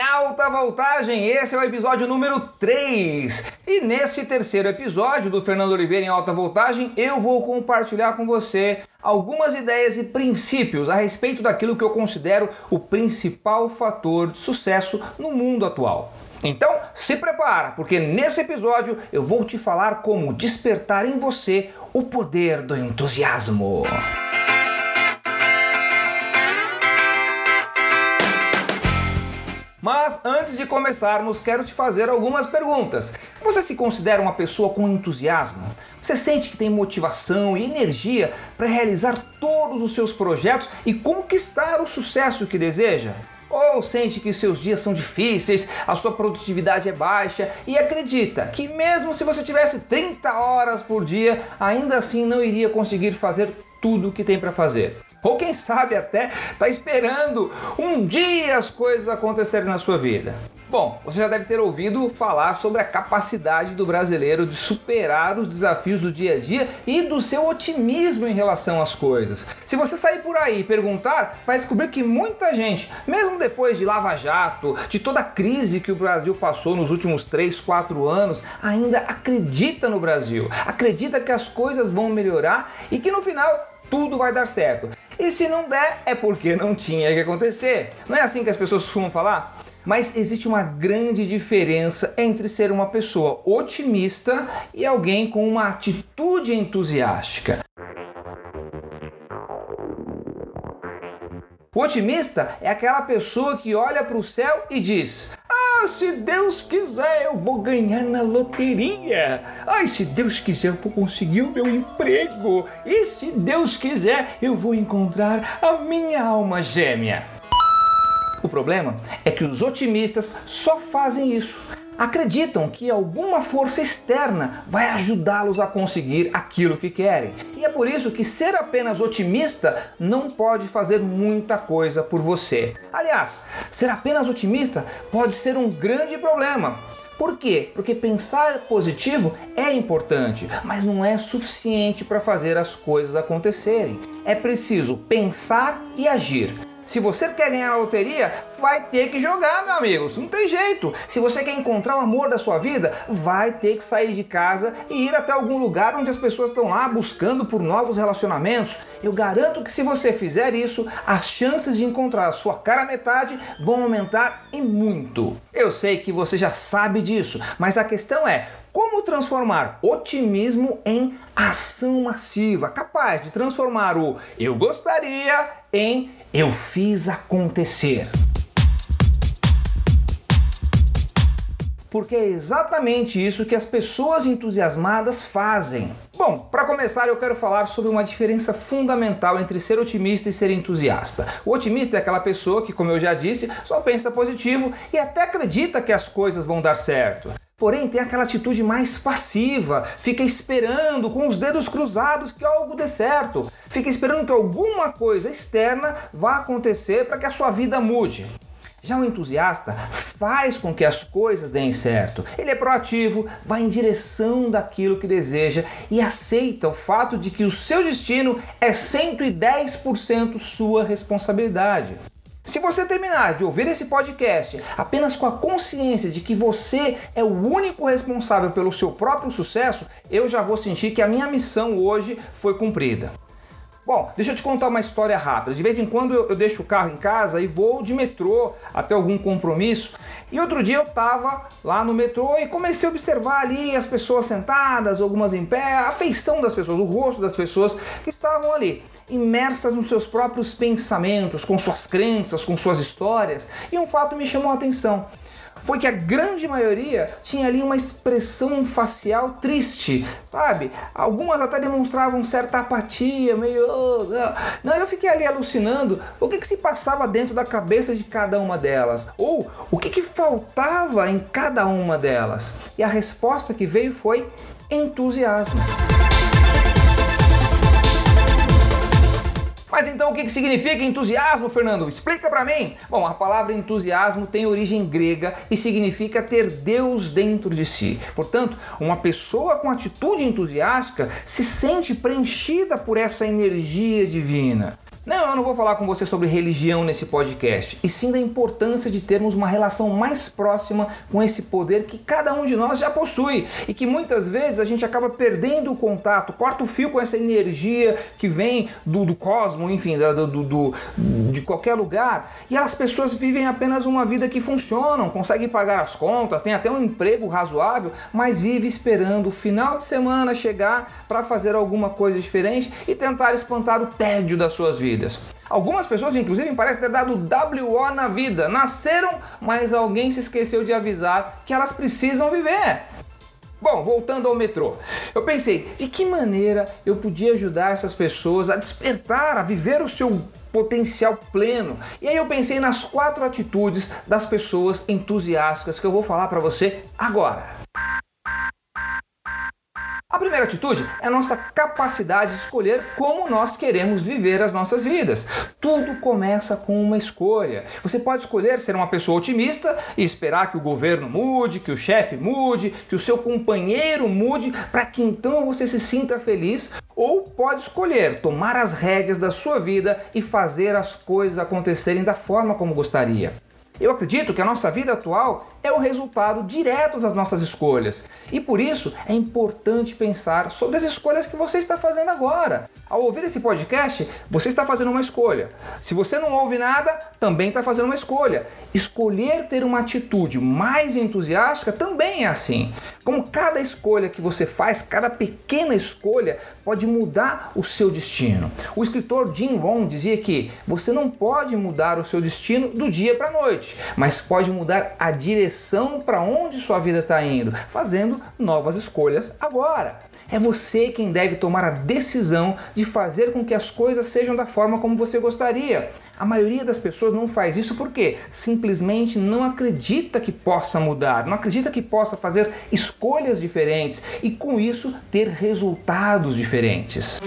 alta voltagem. Esse é o episódio número 3. E nesse terceiro episódio do Fernando Oliveira em alta voltagem, eu vou compartilhar com você algumas ideias e princípios a respeito daquilo que eu considero o principal fator de sucesso no mundo atual. Então, se prepara, porque nesse episódio eu vou te falar como despertar em você o poder do entusiasmo. Mas antes de começarmos, quero te fazer algumas perguntas. Você se considera uma pessoa com entusiasmo? Você sente que tem motivação e energia para realizar todos os seus projetos e conquistar o sucesso que deseja? Ou sente que seus dias são difíceis, a sua produtividade é baixa e acredita que, mesmo se você tivesse 30 horas por dia, ainda assim não iria conseguir fazer tudo o que tem para fazer? Ou quem sabe até está esperando um dia as coisas acontecerem na sua vida. Bom, você já deve ter ouvido falar sobre a capacidade do brasileiro de superar os desafios do dia a dia e do seu otimismo em relação às coisas. Se você sair por aí e perguntar, vai descobrir que muita gente, mesmo depois de Lava Jato, de toda a crise que o Brasil passou nos últimos 3, 4 anos, ainda acredita no Brasil, acredita que as coisas vão melhorar e que no final tudo vai dar certo. E se não der, é porque não tinha que acontecer. Não é assim que as pessoas costumam falar? Mas existe uma grande diferença entre ser uma pessoa otimista e alguém com uma atitude entusiástica. O otimista é aquela pessoa que olha para o céu e diz: ah, se Deus quiser, eu vou ganhar na loteria. Ai, se Deus quiser, eu vou conseguir o meu emprego. E se Deus quiser, eu vou encontrar a minha alma gêmea. O problema é que os otimistas só fazem isso acreditam que alguma força externa vai ajudá-los a conseguir aquilo que querem. E é por isso que ser apenas otimista não pode fazer muita coisa por você. Aliás, ser apenas otimista pode ser um grande problema. Por quê? Porque pensar positivo é importante, mas não é suficiente para fazer as coisas acontecerem. É preciso pensar e agir. Se você quer ganhar a loteria, vai ter que jogar, meu amigo. Não tem jeito. Se você quer encontrar o amor da sua vida, vai ter que sair de casa e ir até algum lugar onde as pessoas estão lá buscando por novos relacionamentos. Eu garanto que se você fizer isso, as chances de encontrar a sua cara metade vão aumentar e muito. Eu sei que você já sabe disso, mas a questão é como transformar otimismo em ação massiva, capaz de transformar o eu gostaria em eu fiz acontecer. Porque é exatamente isso que as pessoas entusiasmadas fazem. Bom, para começar, eu quero falar sobre uma diferença fundamental entre ser otimista e ser entusiasta. O otimista é aquela pessoa que, como eu já disse, só pensa positivo e até acredita que as coisas vão dar certo. Porém, tem aquela atitude mais passiva, fica esperando com os dedos cruzados que algo dê certo, fica esperando que alguma coisa externa vá acontecer para que a sua vida mude. Já o entusiasta faz com que as coisas deem certo. Ele é proativo, vai em direção daquilo que deseja e aceita o fato de que o seu destino é 110% sua responsabilidade. Se você terminar de ouvir esse podcast apenas com a consciência de que você é o único responsável pelo seu próprio sucesso, eu já vou sentir que a minha missão hoje foi cumprida. Bom, deixa eu te contar uma história rápida. De vez em quando eu, eu, deixo o carro em casa e vou de metrô até algum compromisso. E outro dia eu estava lá no metrô e comecei a observar ali as pessoas sentadas, algumas em pé, a feição das pessoas, o rosto das pessoas que estavam ali imersas nos seus próprios pensamentos, com suas crenças, com suas histórias. E um fato me chamou a atenção foi que a grande maioria tinha ali uma expressão facial triste, sabe? Algumas até demonstravam certa apatia, meio. Oh, não, eu fiquei ali alucinando o que, que se passava dentro da cabeça de cada uma delas, ou o que, que faltava em cada uma delas. E a resposta que veio foi entusiasmo. Mas então o que significa entusiasmo, Fernando? Explica para mim. Bom, a palavra entusiasmo tem origem grega e significa ter Deus dentro de si. Portanto, uma pessoa com atitude entusiástica se sente preenchida por essa energia divina. Não, eu não vou falar com você sobre religião nesse podcast, e sim da importância de termos uma relação mais próxima com esse poder que cada um de nós já possui e que muitas vezes a gente acaba perdendo o contato, corta o fio com essa energia que vem do, do cosmos, enfim, do, do, do, de qualquer lugar, e as pessoas vivem apenas uma vida que funcionam, conseguem pagar as contas, tem até um emprego razoável, mas vive esperando o final de semana chegar para fazer alguma coisa diferente e tentar espantar o tédio das suas vidas vidas. Algumas pessoas, inclusive, parecem ter dado WO na vida. Nasceram, mas alguém se esqueceu de avisar que elas precisam viver. Bom, voltando ao metrô, eu pensei de que maneira eu podia ajudar essas pessoas a despertar, a viver o seu potencial pleno. E aí eu pensei nas quatro atitudes das pessoas entusiásticas que eu vou falar para você agora. A primeira atitude é a nossa capacidade de escolher como nós queremos viver as nossas vidas. Tudo começa com uma escolha. Você pode escolher ser uma pessoa otimista e esperar que o governo mude, que o chefe mude, que o seu companheiro mude, para que então você se sinta feliz, ou pode escolher tomar as rédeas da sua vida e fazer as coisas acontecerem da forma como gostaria. Eu acredito que a nossa vida atual é o resultado direto das nossas escolhas. E por isso é importante pensar sobre as escolhas que você está fazendo agora. Ao ouvir esse podcast, você está fazendo uma escolha. Se você não ouve nada, também está fazendo uma escolha. Escolher ter uma atitude mais entusiástica também é assim. Como cada escolha que você faz, cada pequena escolha pode mudar o seu destino. O escritor Jim Rohn dizia que você não pode mudar o seu destino do dia para a noite, mas pode mudar a direção para onde sua vida está indo, fazendo novas escolhas agora. É você quem deve tomar a decisão de fazer com que as coisas sejam da forma como você gostaria. A maioria das pessoas não faz isso porque simplesmente não acredita que possa mudar, não acredita que possa fazer escolhas diferentes e com isso ter resultados diferentes.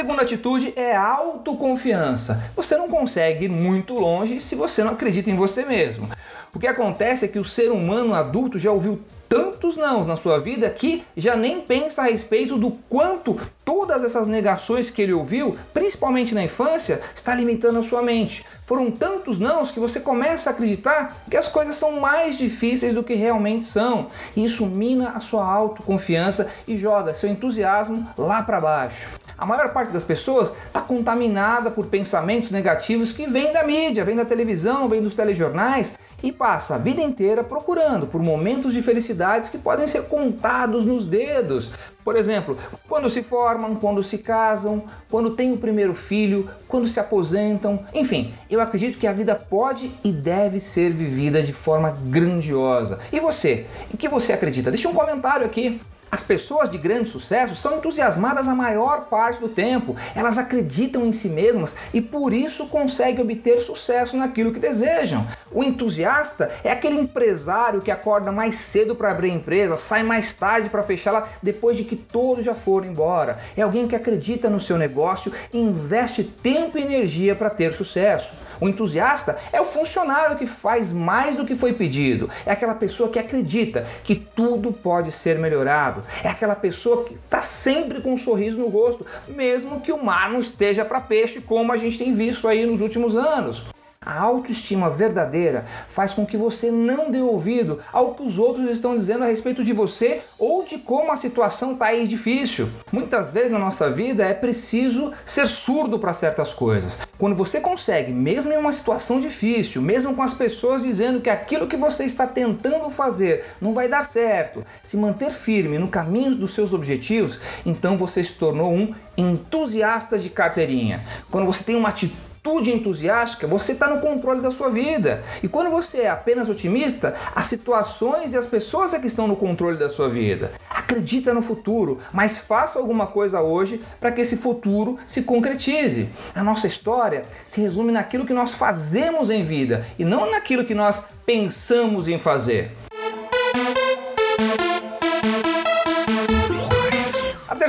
Segunda atitude é autoconfiança. Você não consegue ir muito longe se você não acredita em você mesmo. O que acontece é que o ser humano adulto já ouviu tantos não na sua vida que já nem pensa a respeito do quanto todas essas negações que ele ouviu, principalmente na infância, está limitando a sua mente. Foram tantos nãos que você começa a acreditar que as coisas são mais difíceis do que realmente são. Isso mina a sua autoconfiança e joga seu entusiasmo lá para baixo. A maior parte das pessoas está contaminada por pensamentos negativos que vêm da mídia, vêm da televisão, vêm dos telejornais e passa a vida inteira procurando por momentos de felicidades que podem ser contados nos dedos. Por exemplo, quando se formam, quando se casam, quando têm o primeiro filho, quando se aposentam. Enfim, eu acredito que a vida pode e deve ser vivida de forma grandiosa. E você? Em que você acredita? Deixe um comentário aqui. As pessoas de grande sucesso são entusiasmadas a maior parte do tempo, elas acreditam em si mesmas e por isso conseguem obter sucesso naquilo que desejam. O entusiasta é aquele empresário que acorda mais cedo para abrir a empresa, sai mais tarde para fechá-la depois de que todos já foram embora. É alguém que acredita no seu negócio e investe tempo e energia para ter sucesso. O entusiasta é o funcionário que faz mais do que foi pedido, é aquela pessoa que acredita que tudo pode ser melhorado é aquela pessoa que está sempre com um sorriso no rosto, mesmo que o mar não esteja para peixe, como a gente tem visto aí nos últimos anos. A autoestima verdadeira faz com que você não dê ouvido ao que os outros estão dizendo a respeito de você ou de como a situação está aí difícil. Muitas vezes na nossa vida é preciso ser surdo para certas coisas. Quando você consegue, mesmo em uma situação difícil, mesmo com as pessoas dizendo que aquilo que você está tentando fazer não vai dar certo, se manter firme no caminho dos seus objetivos, então você se tornou um entusiasta de carteirinha. Quando você tem uma atitude atitude entusiástica, você está no controle da sua vida. E quando você é apenas otimista, as situações e as pessoas é que estão no controle da sua vida. Acredita no futuro, mas faça alguma coisa hoje para que esse futuro se concretize. A nossa história se resume naquilo que nós fazemos em vida e não naquilo que nós pensamos em fazer.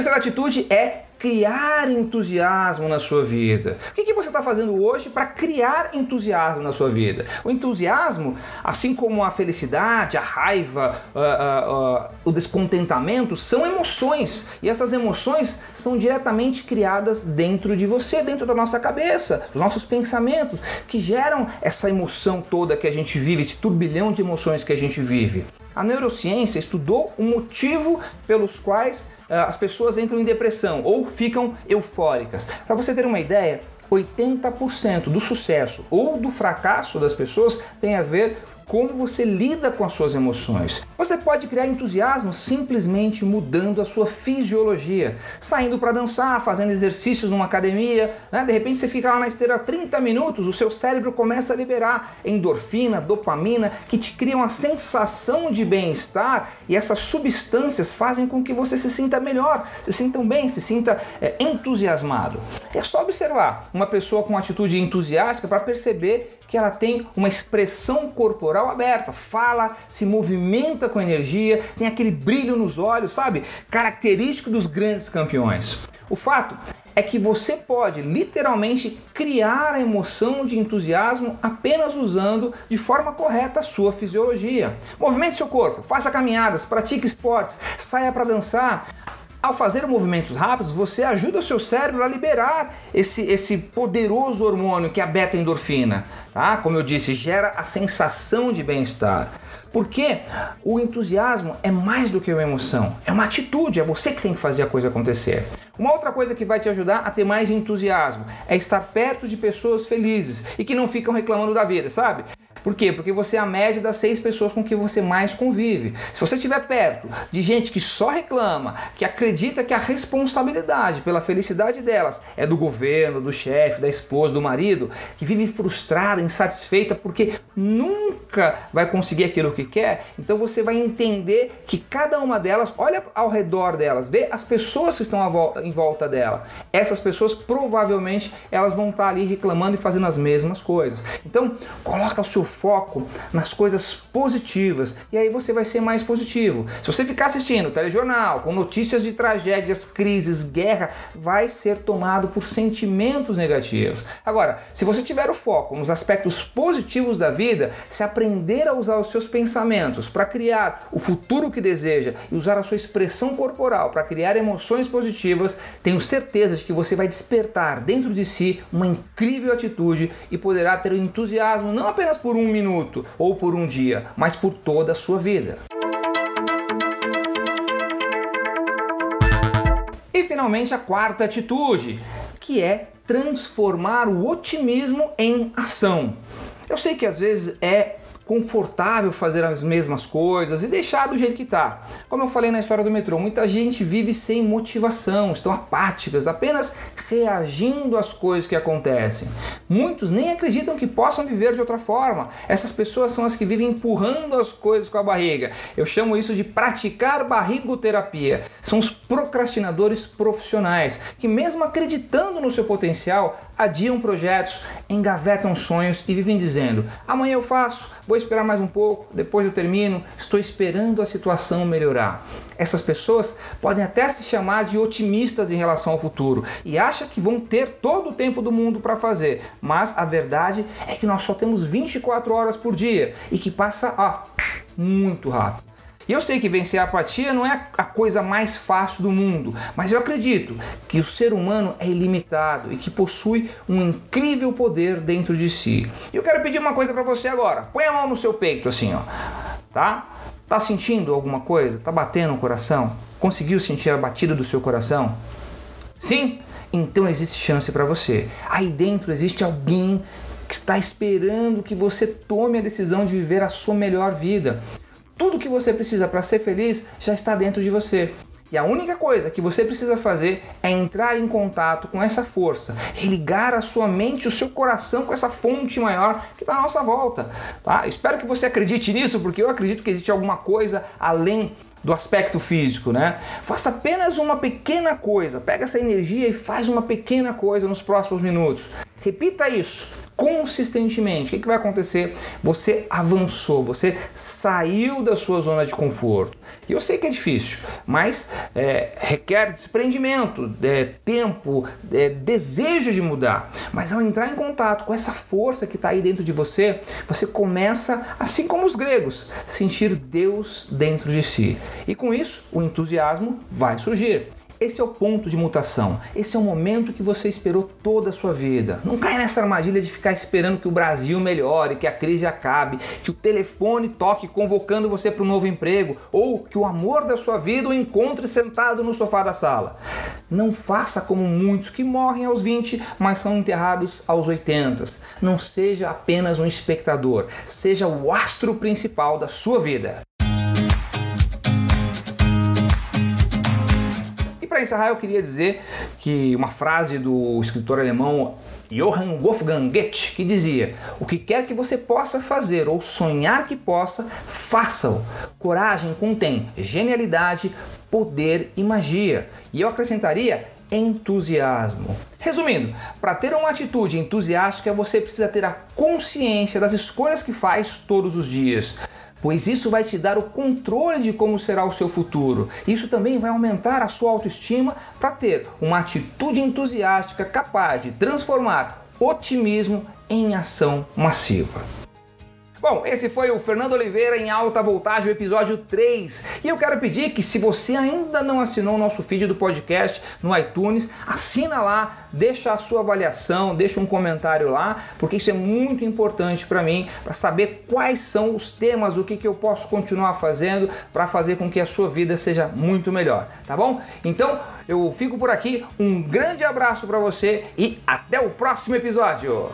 Terceira atitude é criar entusiasmo na sua vida. O que, que você está fazendo hoje para criar entusiasmo na sua vida? O entusiasmo, assim como a felicidade, a raiva, uh, uh, uh, o descontentamento, são emoções. E essas emoções são diretamente criadas dentro de você, dentro da nossa cabeça, dos nossos pensamentos, que geram essa emoção toda que a gente vive, esse turbilhão de emoções que a gente vive. A neurociência estudou o motivo pelos quais as pessoas entram em depressão ou ficam eufóricas. Para você ter uma ideia, 80% do sucesso ou do fracasso das pessoas tem a ver como você lida com as suas emoções. Você pode criar entusiasmo simplesmente mudando a sua fisiologia, saindo para dançar, fazendo exercícios numa academia, né? de repente você fica lá na esteira 30 minutos, o seu cérebro começa a liberar endorfina, dopamina, que te criam uma sensação de bem-estar e essas substâncias fazem com que você se sinta melhor, se sinta bem, se sinta é, entusiasmado. É só observar uma pessoa com atitude entusiástica para perceber que ela tem uma expressão corporal aberta, fala, se movimenta com energia, tem aquele brilho nos olhos, sabe? Característico dos grandes campeões. O fato é que você pode literalmente criar a emoção de entusiasmo apenas usando de forma correta a sua fisiologia. Movimente seu corpo, faça caminhadas, pratique esportes, saia para dançar. Ao fazer movimentos rápidos, você ajuda o seu cérebro a liberar esse, esse poderoso hormônio que é a beta-endorfina. Tá? Como eu disse, gera a sensação de bem-estar. Porque o entusiasmo é mais do que uma emoção, é uma atitude, é você que tem que fazer a coisa acontecer. Uma outra coisa que vai te ajudar a ter mais entusiasmo é estar perto de pessoas felizes e que não ficam reclamando da vida, sabe? Por quê? Porque você é a média das seis pessoas com que você mais convive. Se você estiver perto de gente que só reclama, que acredita que a responsabilidade pela felicidade delas é do governo, do chefe, da esposa, do marido, que vive frustrada, insatisfeita porque nunca vai conseguir aquilo que quer, então você vai entender que cada uma delas, olha ao redor delas, vê as pessoas que estão em volta dela. Essas pessoas provavelmente elas vão estar ali reclamando e fazendo as mesmas coisas. Então, coloca o seu foco nas coisas positivas e aí você vai ser mais positivo. Se você ficar assistindo telejornal com notícias de tragédias, crises, guerra, vai ser tomado por sentimentos negativos. Agora, se você tiver o foco nos aspectos positivos da vida, se aprender a usar os seus pensamentos para criar o futuro que deseja e usar a sua expressão corporal para criar emoções positivas, tenho certeza de que você vai despertar dentro de si uma incrível atitude e poderá ter o entusiasmo não apenas por um um minuto ou por um dia, mas por toda a sua vida. E finalmente a quarta atitude, que é transformar o otimismo em ação. Eu sei que às vezes é confortável fazer as mesmas coisas e deixar do jeito que está. Como eu falei na história do metrô, muita gente vive sem motivação, estão apáticas, apenas reagindo às coisas que acontecem. Muitos nem acreditam que possam viver de outra forma. Essas pessoas são as que vivem empurrando as coisas com a barriga. Eu chamo isso de praticar barrigoterapia. São os procrastinadores profissionais que, mesmo acreditando no seu potencial, adiam projetos, engavetam sonhos e vivem dizendo: amanhã eu faço, vou esperar mais um pouco, depois eu termino, estou esperando a situação melhorar. Essas pessoas podem até se chamar de otimistas em relação ao futuro e acham que vão ter todo o tempo do mundo para fazer, mas a verdade é que nós só temos 24 horas por dia e que passa muito rápido. E eu sei que vencer a apatia não é a coisa mais fácil do mundo, mas eu acredito que o ser humano é ilimitado e que possui um incrível poder dentro de si. E eu quero pedir uma coisa para você agora. Põe a mão no seu peito assim, ó. Tá? Tá sentindo alguma coisa? Tá batendo o coração? Conseguiu sentir a batida do seu coração? Sim? Então existe chance para você. Aí dentro existe alguém que está esperando que você tome a decisão de viver a sua melhor vida. Tudo que você precisa para ser feliz já está dentro de você. E a única coisa que você precisa fazer é entrar em contato com essa força, religar a sua mente, o seu coração com essa fonte maior que está à nossa volta. Tá? Espero que você acredite nisso, porque eu acredito que existe alguma coisa além do aspecto físico, né? Faça apenas uma pequena coisa, pega essa energia e faz uma pequena coisa nos próximos minutos. Repita isso consistentemente, o que, que vai acontecer? Você avançou, você saiu da sua zona de conforto. E eu sei que é difícil, mas é, requer desprendimento, é, tempo, é, desejo de mudar. Mas ao entrar em contato com essa força que está aí dentro de você, você começa, assim como os gregos, sentir Deus dentro de si. E com isso, o entusiasmo vai surgir. Esse é o ponto de mutação. Esse é o momento que você esperou toda a sua vida. Não cai nessa armadilha de ficar esperando que o Brasil melhore, que a crise acabe, que o telefone toque convocando você para um novo emprego ou que o amor da sua vida o encontre sentado no sofá da sala. Não faça como muitos que morrem aos 20, mas são enterrados aos 80. Não seja apenas um espectador, seja o astro principal da sua vida. Para encerrar, eu queria dizer que uma frase do escritor alemão Johann Wolfgang Goethe que dizia: O que quer que você possa fazer ou sonhar que possa, faça-o. Coragem contém genialidade, poder e magia. E eu acrescentaria entusiasmo. Resumindo, para ter uma atitude entusiástica, você precisa ter a consciência das escolhas que faz todos os dias pois isso vai te dar o controle de como será o seu futuro. Isso também vai aumentar a sua autoestima para ter uma atitude entusiástica capaz de transformar otimismo em ação massiva. Bom, esse foi o Fernando Oliveira em alta voltagem, episódio 3. E eu quero pedir que se você ainda não assinou o nosso feed do podcast no iTunes, assina lá, deixa a sua avaliação, deixa um comentário lá, porque isso é muito importante para mim, para saber quais são os temas, o que, que eu posso continuar fazendo para fazer com que a sua vida seja muito melhor, tá bom? Então, eu fico por aqui, um grande abraço para você e até o próximo episódio.